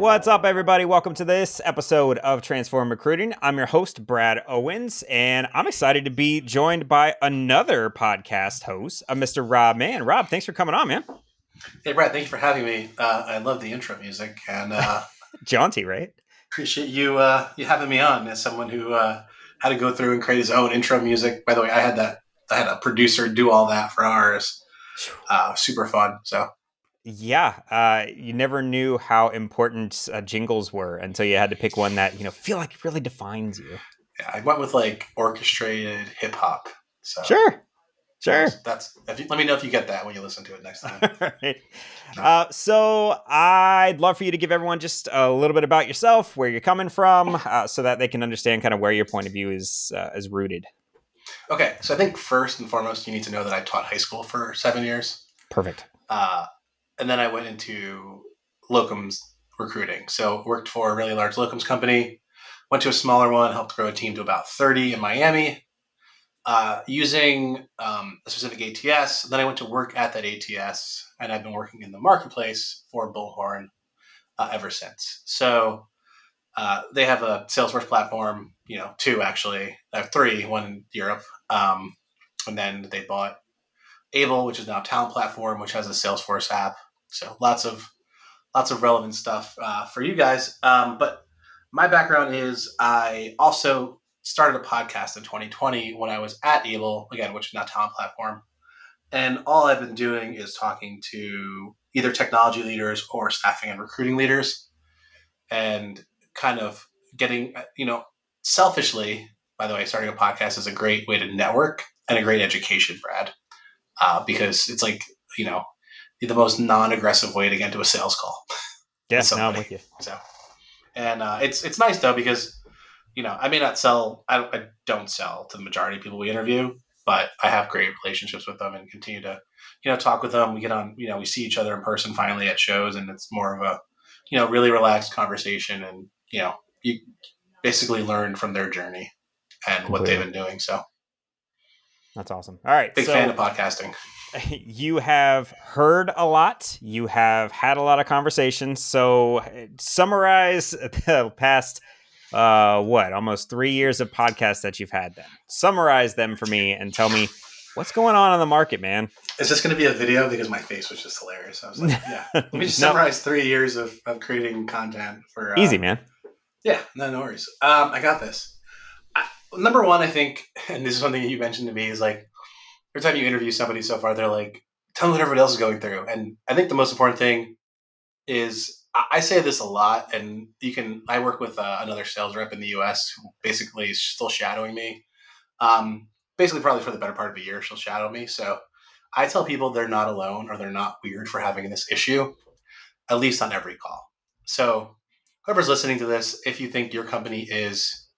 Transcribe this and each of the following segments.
What's up, everybody? Welcome to this episode of Transform Recruiting. I'm your host, Brad Owens, and I'm excited to be joined by another podcast host, uh, Mr. Rob Mann. Rob, thanks for coming on, man. Hey, Brad, thank you for having me. Uh, I love the intro music and uh, jaunty, right? Appreciate you uh, you having me on as someone who uh, had to go through and create his own intro music. By the way, I had that I had a producer do all that for ours. Uh, super fun. So yeah, uh, you never knew how important uh, jingles were until you had to pick one that you know feel like really defines you. Yeah, I went with like orchestrated hip hop. So sure, sure. That's, that's you, let me know if you get that when you listen to it next time. right. uh, so I'd love for you to give everyone just a little bit about yourself, where you're coming from, uh, so that they can understand kind of where your point of view is uh, is rooted. Okay, so I think first and foremost, you need to know that I taught high school for seven years. Perfect. Uh, and then I went into locums recruiting. So worked for a really large locums company, went to a smaller one, helped grow a team to about 30 in Miami, uh, using um, a specific ATS. Then I went to work at that ATS, and I've been working in the marketplace for Bullhorn uh, ever since. So uh, they have a Salesforce platform, you know, two actually, uh, three, one in Europe. Um, and then they bought Able, which is now Talent Platform, which has a Salesforce app. So lots of lots of relevant stuff uh, for you guys. Um, but my background is I also started a podcast in 2020 when I was at Able, again, which is now Talent Platform. And all I've been doing is talking to either technology leaders or staffing and recruiting leaders and kind of getting, you know, selfishly, by the way, starting a podcast is a great way to network and a great education, Brad, uh, because it's like, you know, the most non-aggressive way to get into a sales call. Yeah, no, I'm with you. So, and uh, it's it's nice though because you know I may not sell. I, I don't sell to the majority of people we interview, but I have great relationships with them and continue to you know talk with them. We get on, you know, we see each other in person finally at shows, and it's more of a you know really relaxed conversation, and you know you basically learn from their journey and Completely. what they've been doing. So that's awesome. All right, big so, fan of podcasting. you have heard a lot. You have had a lot of conversations. So, summarize the past, uh, what, almost three years of podcasts that you've had then. Summarize them for me and tell me what's going on on the market, man. Is this going to be a video? Because my face was just hilarious. I was like, yeah. Let me just summarize three years of, of creating content for. Uh, Easy, man. Yeah, no, no worries. Um, I got this. I, number one, I think, and this is something that you mentioned to me, is like, every time you interview somebody so far, they're like, tell me what everybody else is going through. And I think the most important thing is I say this a lot, and you can. I work with uh, another sales rep in the U.S. who basically is still shadowing me. Um, basically, probably for the better part of a year, she'll shadow me. So I tell people they're not alone or they're not weird for having this issue, at least on every call. So whoever's listening to this, if you think your company is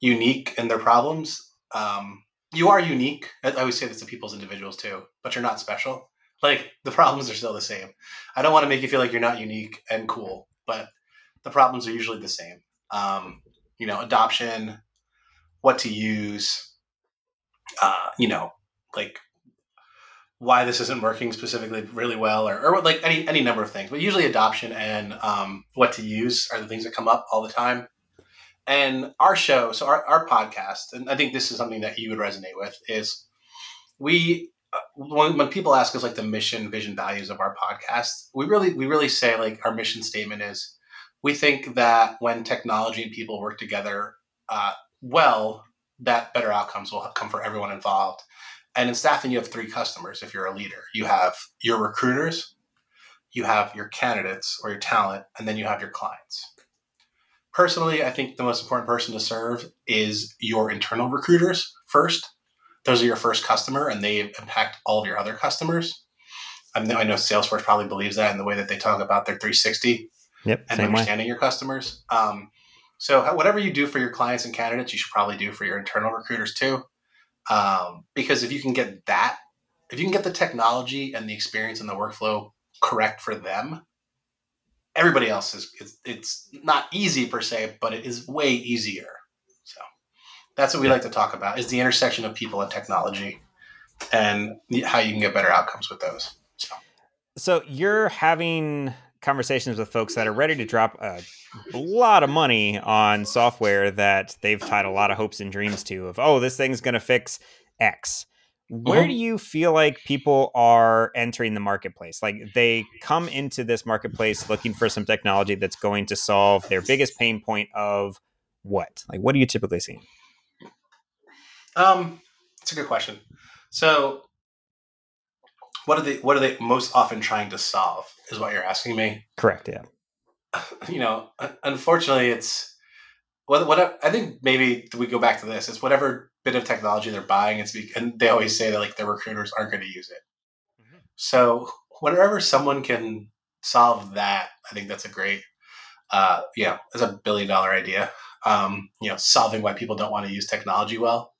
unique in their problems, um, you are unique. I always say this to people's individuals too, but you're not special. Like the problems are still the same. I don't want to make you feel like you're not unique and cool, but the problems are usually the same. Um, you know, adoption, what to use, uh, you know, like why this isn't working specifically really well, or, or like any any number of things. But usually, adoption and um, what to use are the things that come up all the time. And our show, so our, our podcast, and I think this is something that you would resonate with, is we uh, when, when people ask us like the mission, vision, values of our podcast, we really we really say like our mission statement is we think that when technology and people work together uh, well, that better outcomes will come for everyone involved. And in staffing, you have three customers. If you're a leader, you have your recruiters, you have your candidates or your talent, and then you have your clients personally, I think the most important person to serve is your internal recruiters first. Those are your first customer, and they impact all of your other customers. I know, I know Salesforce probably believes that in the way that they talk about their 360 yep, and understanding way. your customers. Um, so, whatever you do for your clients and candidates, you should probably do for your internal recruiters too. Um, because if you can get that, if you can get the technology and the experience and the workflow correct for them, everybody else is it's, it's not easy per se, but it is way easier. So that's what we like to talk about is the intersection of people and technology and how you can get better outcomes with those. So so you're having conversations with folks that are ready to drop a lot of money on software that they've tied a lot of hopes and dreams to of oh this thing's going to fix x where Mhm. do you feel like people are entering the marketplace like they come into this marketplace looking for some technology that's going to solve their biggest pain point of what like what are you typically seeing Um, it's a good question. So, what are they? What are they most often trying to solve? Is what you're asking me. correct yeah You know, unfortunately, it's what. What I think maybe we go back to this. It's whatever bit of technology they're buying. It's be, and they always say that like their recruiters aren't going to use it. Mhm. So whenever someone can solve that, I think that's a great. Uh, you know, it's a billion dollar idea. Um, you know, solving why people don't want to use technology well.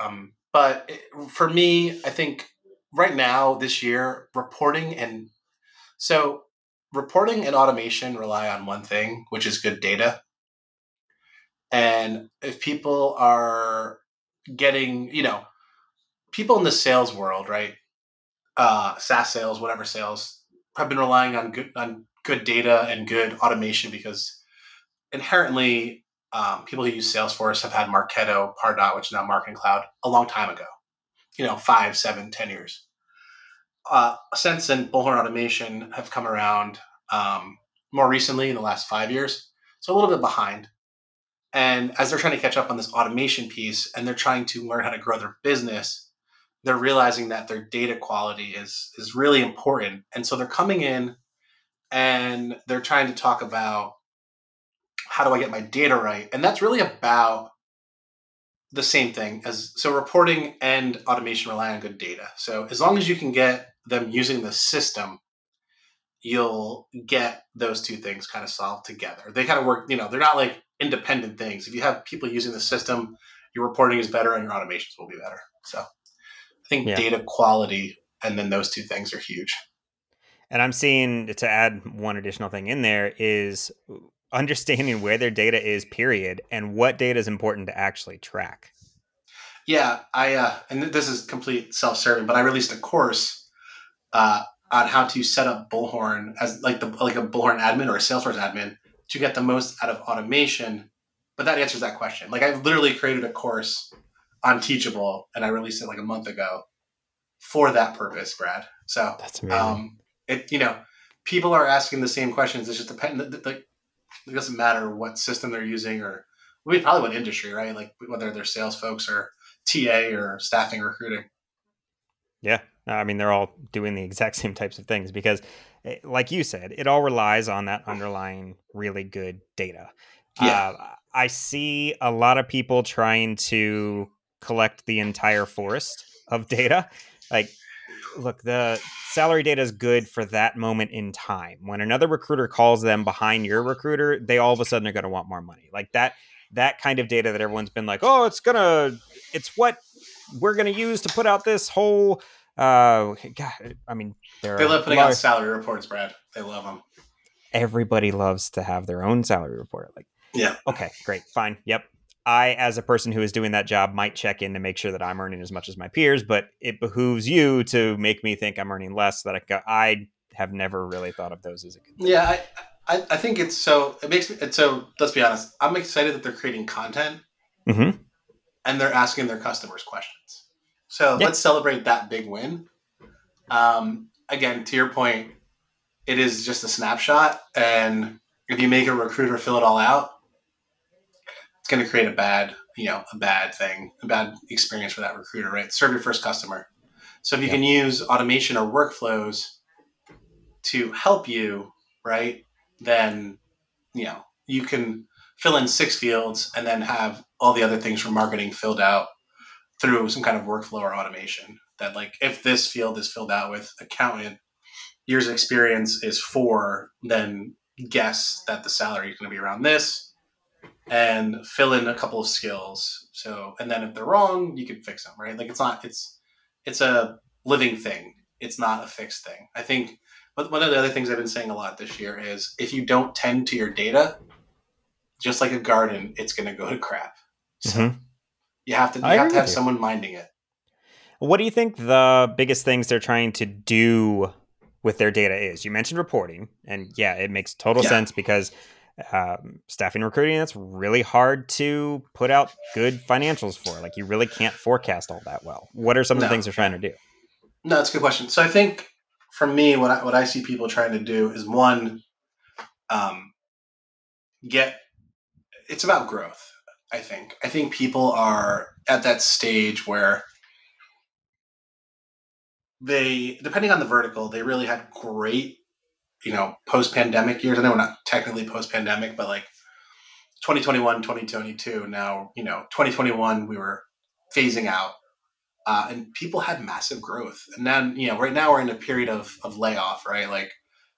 Um, but it, for me, I think right now, this year, reporting and so reporting and automation rely on one thing, which is good data. And if people are getting, you know, people in the sales world, right? Uh, SaaS sales, whatever sales, have been relying on good on good data and good automation because inherently um, people who use Salesforce have had Marketo, Pardot, which is now Marketing Cloud, a long time ago. You know, five, seven, ten years. Uh, Sense and Bullhorn Automation have come around um, more recently in the last five years, so a little bit behind. And as they're trying to catch up on this automation piece and they're trying to learn how to grow their business, they're realizing that their data quality is is really important. And so they're coming in and they're trying to talk about how do I get my data right? And that's really about the same thing as so reporting and automation rely on good data. So as long as you can get them using the system, you'll get those two things kind of solved together. They kind of work, you know, they're not like independent things. If you have people using the system, your reporting is better and your automations will be better. So I think Yeah. data quality and then those two things are huge. And I'm seeing to add one additional thing in there is understanding where their data is, period, and what data is important to actually track. Yeah, I uh, and this is complete self-serving, but I released a course uh, on how to set up Bullhorn as like the like a Bullhorn admin or a Salesforce admin to get the most out of automation. But that answers that question. Like I literally created a course on Teachable, and I released it like a month ago for that purpose, Brad. So That's amazing. um, it you know people are asking the same questions. It's just depend like it doesn't matter what system they're using or I mean probably what industry, right? Like whether they're sales folks or TA or staffing recruiting. yeah. I mean, they're all doing the exact same types of things because, like you said, it all relies on that underlying really good data. Yeah. Uh, I see a lot of people trying to collect the entire forest of data. Like, look, the salary data is good for that moment in time. When another recruiter calls them behind your recruiter, they all of a sudden are going to want more money. Like that that kind of data that everyone's been like, "Oh, it's going to it's what we're going to use to put out this whole uh God, I mean, They love putting lar- out salary reports, Brad. They love them. everybody loves to have their own salary report. Like, Yeah. okay, great, fine, yep. I, as a person who is doing that job, might check in to make sure that I'm earning as much as my peers, but it behooves you to make me think I'm earning less. So that I, go, I have never really thought of those as a good. Yeah, I, I, I think it's so it makes me it's so let's be honest. I'm excited that they're creating content Mm-hmm. and they're asking their customers questions. So Yeah. let's celebrate that big win. Um, again, to your point, it is just a snapshot, and if you make a recruiter fill it all out, it's going to create a bad, you know, a bad thing, a bad experience for that recruiter. Right? Serve your first customer. So if you Yeah. can use automation or workflows to help you, right, then you know you can fill in six fields and then have all the other things from marketing filled out through some kind of workflow or automation that like if this field is filled out with accountant years of experience is four then guess that the salary is going to be around this and fill in a couple of skills. So and then if they're wrong you can fix them right? Like it's not it's it's a living thing. It's not a fixed thing. I think but one of the other things i've been saying a lot this year is if you don't tend to your data just like a garden it's going to go to crap. So Mhm. You have to you I have to have someone minding it What do you think the biggest things they're trying to do with their data is. You mentioned reporting, and yeah, it makes total Yeah. sense because um, staffing recruiting that's really hard to put out good financials for. Like you really can't forecast all that well. What are some of the things they're trying to do? No, that's a good question. So I think for me, what I, what I see people trying to do is one, um, get. It's about growth. I think. I think people are at that stage where they, depending on the vertical, they really had great, you know, post pandemic years. I know we're not technically post pandemic, but like 2021, 2022. Now, you know, 2021, we were phasing out uh, and people had massive growth. And then, you know, right now we're in a period of, of layoff, right? Like,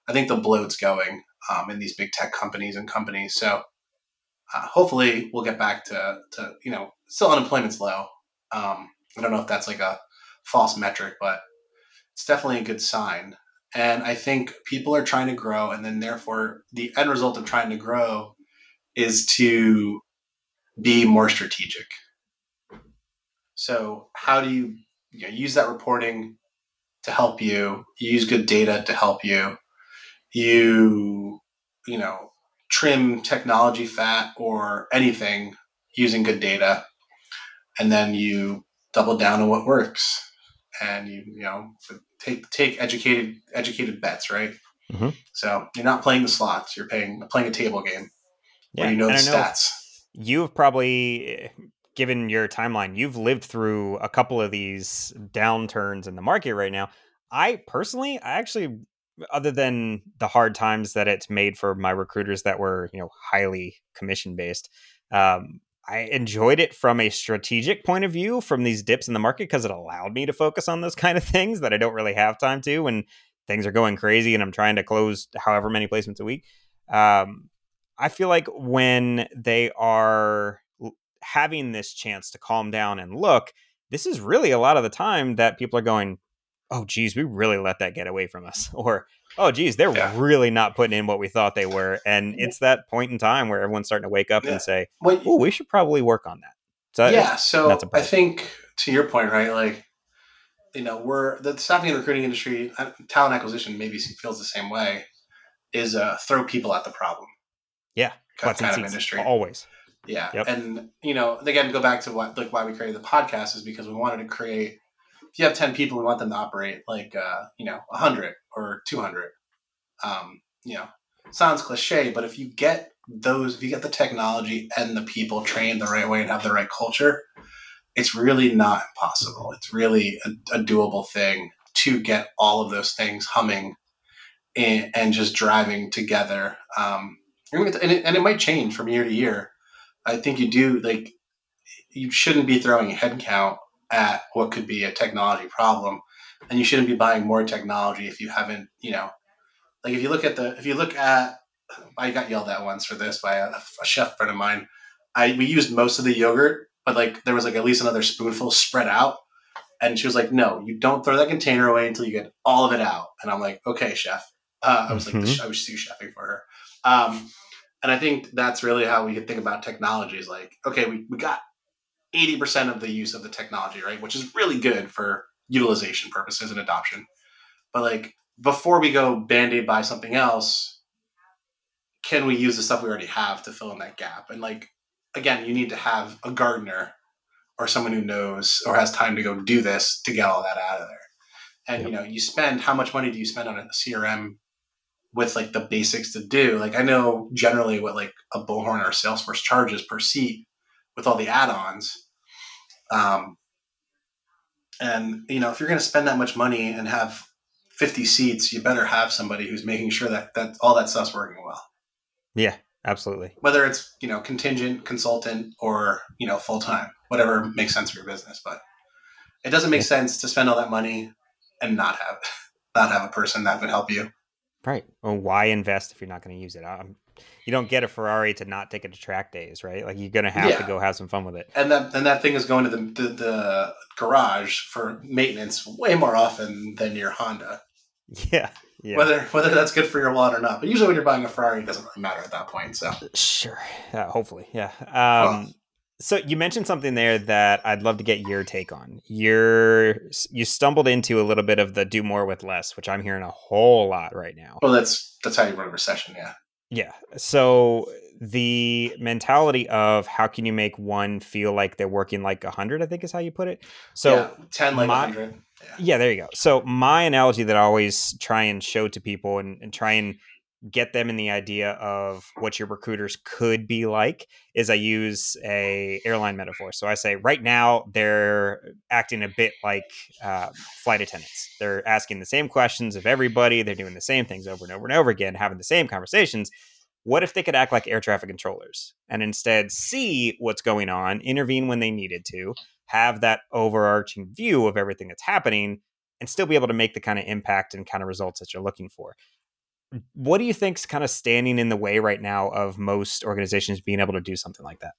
I think the bloat's going um, in these big tech companies and companies. So uh, hopefully we'll get back to, to, you know, still unemployment's low. Um, I don't know if that's like a false metric, but it's definitely a good sign. And I think people are trying to grow, and then therefore the end result of trying to grow is to be more strategic. So how do you, you know, use that reporting to help you? You use good data to help you. You you know trim technology fat or anything using good data, and then you double down on what works, and you you know take take educated educated bets, right? Mhm. So you're not playing the slots; you're playing playing a table game where you know and the I know you've probably given your timeline you've lived through a couple of these downturns in the market right now i personally i actually other than the hard times that it's made for my recruiters that were you know highly commission based um, i enjoyed it from a strategic point of view from these dips in the market because it allowed me to focus on those kind of things that i don't really have time to when things are going crazy and i'm trying to close however many placements a week. Um, I feel like when they are having this chance to calm down and look, this is really a lot of the time that people are going, "Oh, geez, we really let that get away from us," or "Oh, geez, they're Yeah. really not putting in what we thought they were." And it's that point in time where everyone's starting to wake up Yeah. and say, What "Oh, we should probably work on that." So yeah so not i think to your point right like you know we're the staffing and recruiting industry uh, talent acquisition maybe feels the same way is uh, throw people at the problem Yeah, kind, in kind of industry always. yeah Yep. and you know again go back to what like why we created the podcast is because we wanted to create if you have 10 people we want them to operate like uh, you know 100 or 200 um, you know sounds cliche but if you get those if you get the technology and the people trained the right way and have the right culture it's really not impossible. It's really a, a doable thing to get all of those things humming and, and just driving together. Um, and it, and it might change from year to year. I think you do like you shouldn't be throwing headcount at what could be a technology problem and you shouldn't be buying more technology if you haven't you know. Like if you look at the if you look at i got yelled at once for this by a, a chef friend of mine. I we used most of the yogurt but like there was like at least another spoonful spread out. And she was like no you don't throw that container away until you get all of it out. And i'm like okay chef. Uh, i was like Mhm. i was sous chefing for her. Um, and i think that's really how we could think about technology is like okay we, we got 80% of the use of the technology right which is really good for utilization purposes and adoption. But like before we go band-aid buy something else can we use the stuff we already have to fill in that gap? And like again you need to have a gardener or someone who knows or has time to go do this to get all that out of there. And you know you spend how much money do you spend on a crm with like the basics to do? Like i know generally what like a bullhorn or salesforce charges per seat with all the add-ons um, and you know if you're going to spend that much money and have 50 seats you better have somebody who's making sure that that all that stuff's working well Yeah, absolutely. whether it's you know contingent consultant or you know full-time whatever makes sense for your business but it doesn't make sense to spend all that money and not have not have a person that would help you Right. Well, why invest if you're not going to use it? Um, you don't get a Ferrari to not take it to track days, right? Like you're going to have to go have some fun with it. and that and that thing is going to the, the, the garage for maintenance way more often than your honda Yeah. Yeah. whether whether that's good for your wallet or not but usually when you're buying a ferrari it doesn't really matter at that point so Sure. Yeah, hopefully. Yeah. Um, Well- So you mentioned something there that I'd love to get your take on. You're you stumbled into a little bit of the do more with less, which I'm hearing a whole lot right now. Well, that's that's how you run a recession, yeah. Yeah. So the mentality of how can you make one feel like they're working like a hundred, I think is how you put it. So yeah, ten like my- hundred. Yeah. yeah, there you go. So my analogy that I always try and show to people and, and try and get them in the idea of what your recruiters could be like is I use a airline metaphor. So I say right now they're acting a bit like uh, flight attendants. They're asking the same questions of everybody. They're doing the same things over and over and over again, having the same conversations. What if they could act like air traffic controllers and instead see what's going on, intervene when they needed to, have that overarching view of everything that's happening, and still be able to make the kind of impact and kind of results that you're looking for? What do you think's kind of standing in the way right now of most organizations being able to do something like that?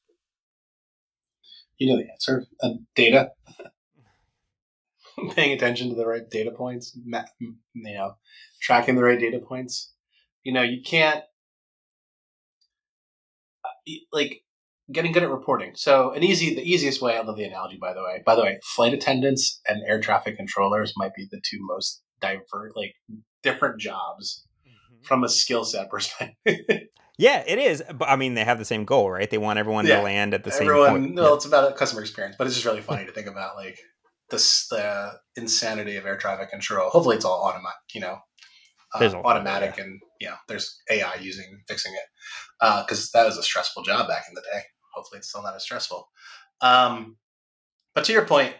You know the answer. Uh, data. Paying attention to the right data points, you know, tracking the right data points. You know, you can't uh, like getting good at reporting. So, an easy, the easiest way. I love the analogy, by the way. By the way, flight attendants and air traffic controllers might be the two most divert, like different jobs from a skill set perspective. yeah, it is. But I mean, they have the same goal, right? They want everyone Yeah. to land at the same Everyone, point. no, it's about a customer experience, but it's just really funny to think about like this the insanity of air traffic control. Hopefully, it's all automatic, you know, uh, There's a lot of automatic, and yeah, there's AI using fixing it because that was a stressful job back in the day. Hopefully, it's still not as stressful. Um, but to your point,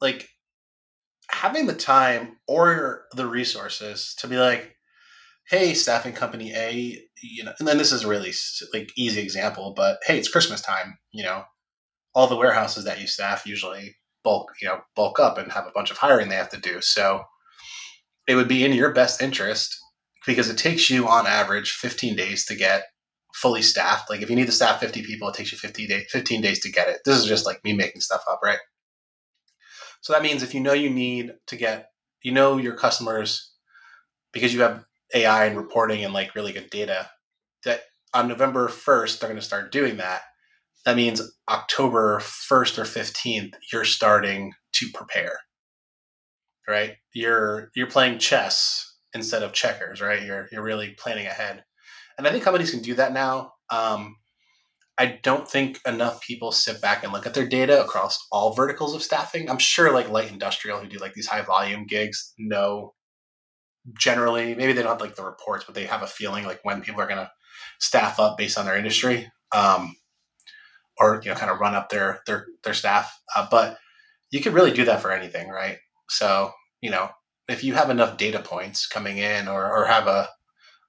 like having the time or the resources to be like, hey, staffing company A, you know, and then this is a really like easy example, but hey, it's Christmas time, you know, all the warehouses that you staff usually bulk, you know, bulk up and have a bunch of hiring they have to do. So it would be in your best interest because it takes you on average 15 days to get fully staffed. Like if you need to staff 50 people, it takes you 50 day, 15 days to get it. This is just like me making stuff up, right? So that means if you know you need to get, you know, your customers because you have AI and reporting and like really good data that on November 1st, they're going to start doing that. That means October 1st or 15th, you're starting to prepare, right? You're, you're playing chess instead of checkers, right? You're, you're really planning ahead. And I think companies can do that now. Um, I don't think enough people sit back and look at their data across all verticals of staffing. I'm sure like light industrial who do like these high volume gigs know generally maybe they don't have like the reports but they have a feeling like when people are going to staff up based on their industry um, or you know kind of run up their their their staff. Uh, but you could really do that for anything right? So you know if you have enough data points coming in or, or have a,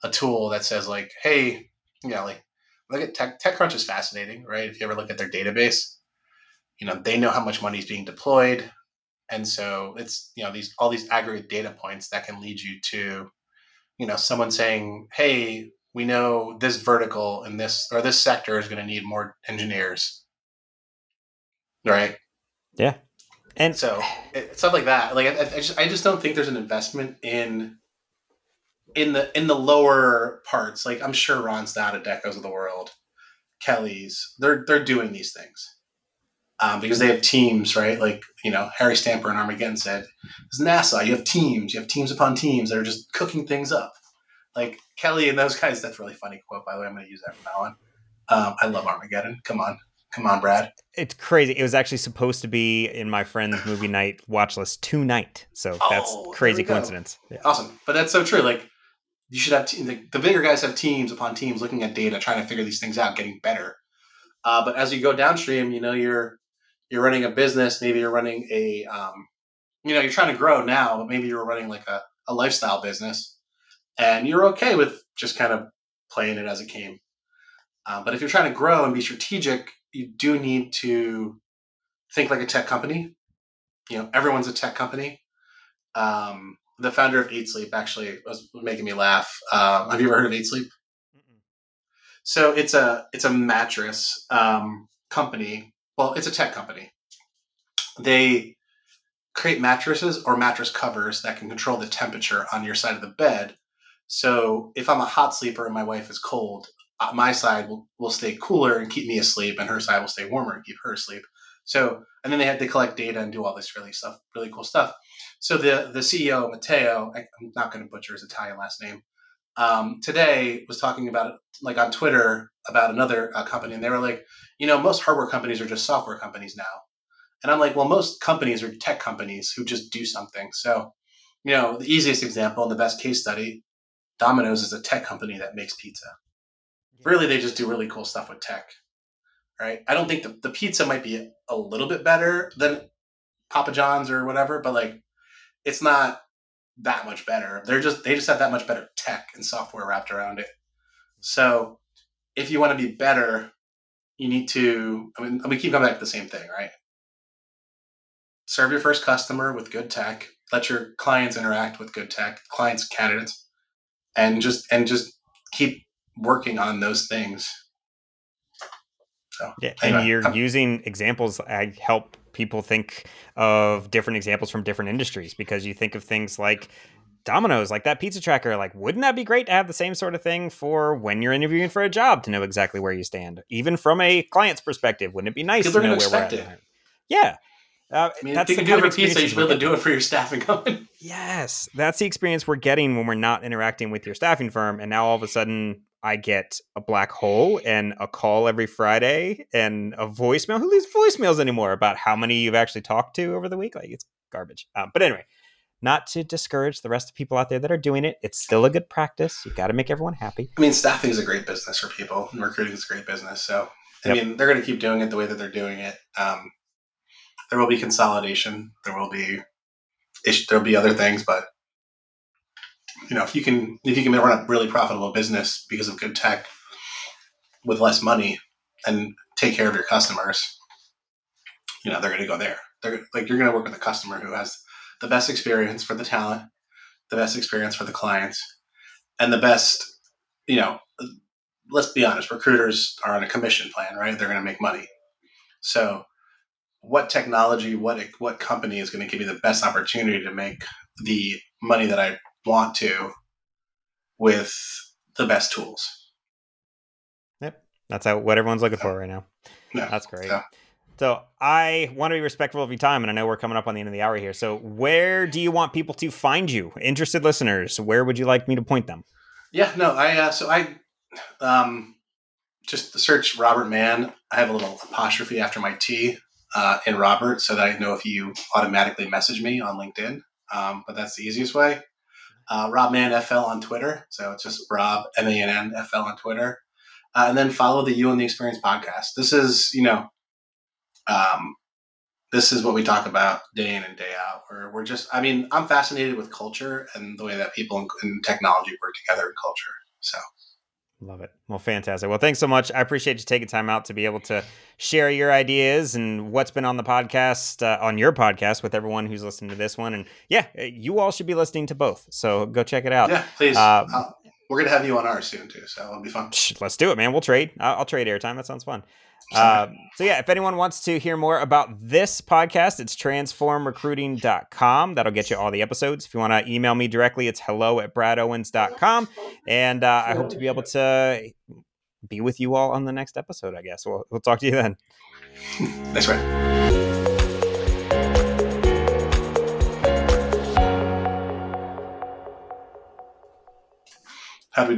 a tool that says like hey you know like look at tech techcrunch is fascinating right? If you ever look at their database you know they know how much money is being deployed and so it's you know these all these aggregate data points that can lead you to you know someone saying hey we know this vertical in this or this sector is going to need more engineers. Right? Yeah. And so it, stuff like that. Like I, I just i just don't think there's an investment in in the in the lower parts. Like i'm sure Randstad Adeccos of the world kelly's they're they're doing these things um, because they have teams, right? Like you know, Harry Stamper and Armageddon said, "It's NASA. You have teams. You have teams upon teams that are just cooking things up." Like Kelly and those guys. That's a really funny quote, by the way. I'm going to use that from now on. Um, I love Armageddon. Come on, come on, Brad. it's crazy. It was actually supposed to be in my friend's movie night watch list tonight. So that's Oh, crazy coincidence. Yeah. Awesome, but that's so true. Like you should have te- the, the bigger guys have teams upon teams looking at data, trying to figure these things out, getting better. Uh, but as you go downstream, you know you're you're running a business. Maybe you're running a um, you know you're trying to grow now, but maybe you're running like a, a lifestyle business, and you're okay with just kind of playing it as it came. Uh, but if you're trying to grow and be strategic, you do need to think like a tech company. You know, everyone's a tech company. Um, the founder of Eight Sleep actually was making me laugh. Um, have you ever heard of Eight Sleep? So it's a it's a mattress um, company. Well, it's a tech company. They create mattresses or mattress covers that can control the temperature on your side of the bed. So if I'm a hot sleeper and my wife is cold, uh, my side will, will stay cooler and keep me asleep, and her side will stay warmer and keep her asleep. So, and then they had to collect data and do all this really stuff, really cool stuff. So the the CEO Matteo, I, am not going to butcher his Italian last name, um, today was talking about like on Twitter about another uh, company, and they were like, you know, most hardware companies are just software companies now, and I'm like, well, most companies are tech companies who just do something. So, you know, the easiest example and the best case study, Domino's is a tech company that makes pizza. Really, they just do really cool stuff with tech, right? I don't think the, the pizza might be a little bit better than Papa John's or whatever, but like, it's not that much better. They're just they just have that much better tech and software wrapped around it. So, if you want to be better, you need to. I mean, we keep coming back to the same thing, right? serve your first customer with good tech let your clients interact with good tech clients candidates and just and just keep working on those things so yeah anyway, and you're I'm, using examples i help people think of different examples from different industries because you think of things like Domino's, like that pizza tracker, like wouldn't that be great to have the same sort of thing for when you're interviewing for a job to know exactly where you stand, even from a client's perspective? Wouldn't it be nice to know where we're at? Yeah, uh, I mean, that's if you can do it for pizza, you should be able to do it for your staffing company. Yes, that's the experience we're getting when we're not interacting with your staffing firm, and now all of a sudden I get a black hole and a call every Friday and a voicemail. Who leaves voicemails anymore about how many you've actually talked to over the week? Like it's garbage. Um, but anyway, not to discourage the rest of people out there that are doing it. It's still a good practice. You got to make everyone happy. I mean, staffing is a great business for people, and recruiting is a great business. So I yep. mean, they're going to keep doing it the way that they're doing it. Um, there will be consolidation. There will be there will be other things, but you know, if you can if you can run a really profitable business because of good tech with less money and take care of your customers, you know, they're going to go there. They're like you're going to work with a customer who has the best experience for the talent, the best experience for the clients, and the best, you know, let's be honest, recruiters are on a commission plan, right? They're going to make money. So what technology, what what company is going to give me the best opportunity to make the money that I want to with the best tools. Yep, that's how, what everyone's looking for right now. Yeah. That's great. Yeah. So I want to be respectful of your time, and I know we're coming up on the end of the hour here. So where do you want people to find you, interested listeners? Where would you like me to point them? Yeah, no, I uh, so I um, just search Robert Mann. I have a little apostrophe after my T uh, in Robert so that I know if you automatically message me on LinkedIn. Um, but that's the easiest way. Uh, Rob Mann FL on Twitter. So it's just Rob M A N N F L on Twitter. Uh, and then follow the You and the Experience podcast. This is, you know, um, this is what we talk about day in and day out. Where we're just, I mean, I'm fascinated with culture and the way that people and technology work together in culture. So Love it. Well, fantastic. Well, thanks so much. I appreciate you taking time out to be able to share your ideas and what's been on the podcast, uh, on your podcast with everyone who's listening to this one. And yeah, uh, you all should be listening to both. So go check it out. Yeah, please. Uh, we're going to have you on ours soon, too. So it'll be fun. Let's do it, man. We'll trade. I'll, I'll trade airtime. That sounds fun. Uh, so yeah, if anyone wants to hear more about this podcast, it's transformrecruiting.com. That'll get you all the episodes. If you want to email me directly, it's hello at bradowens.com. And uh, I hope to be able to be with you all on the next episode, I guess. We'll, we'll talk to you then. Thanks, Brad.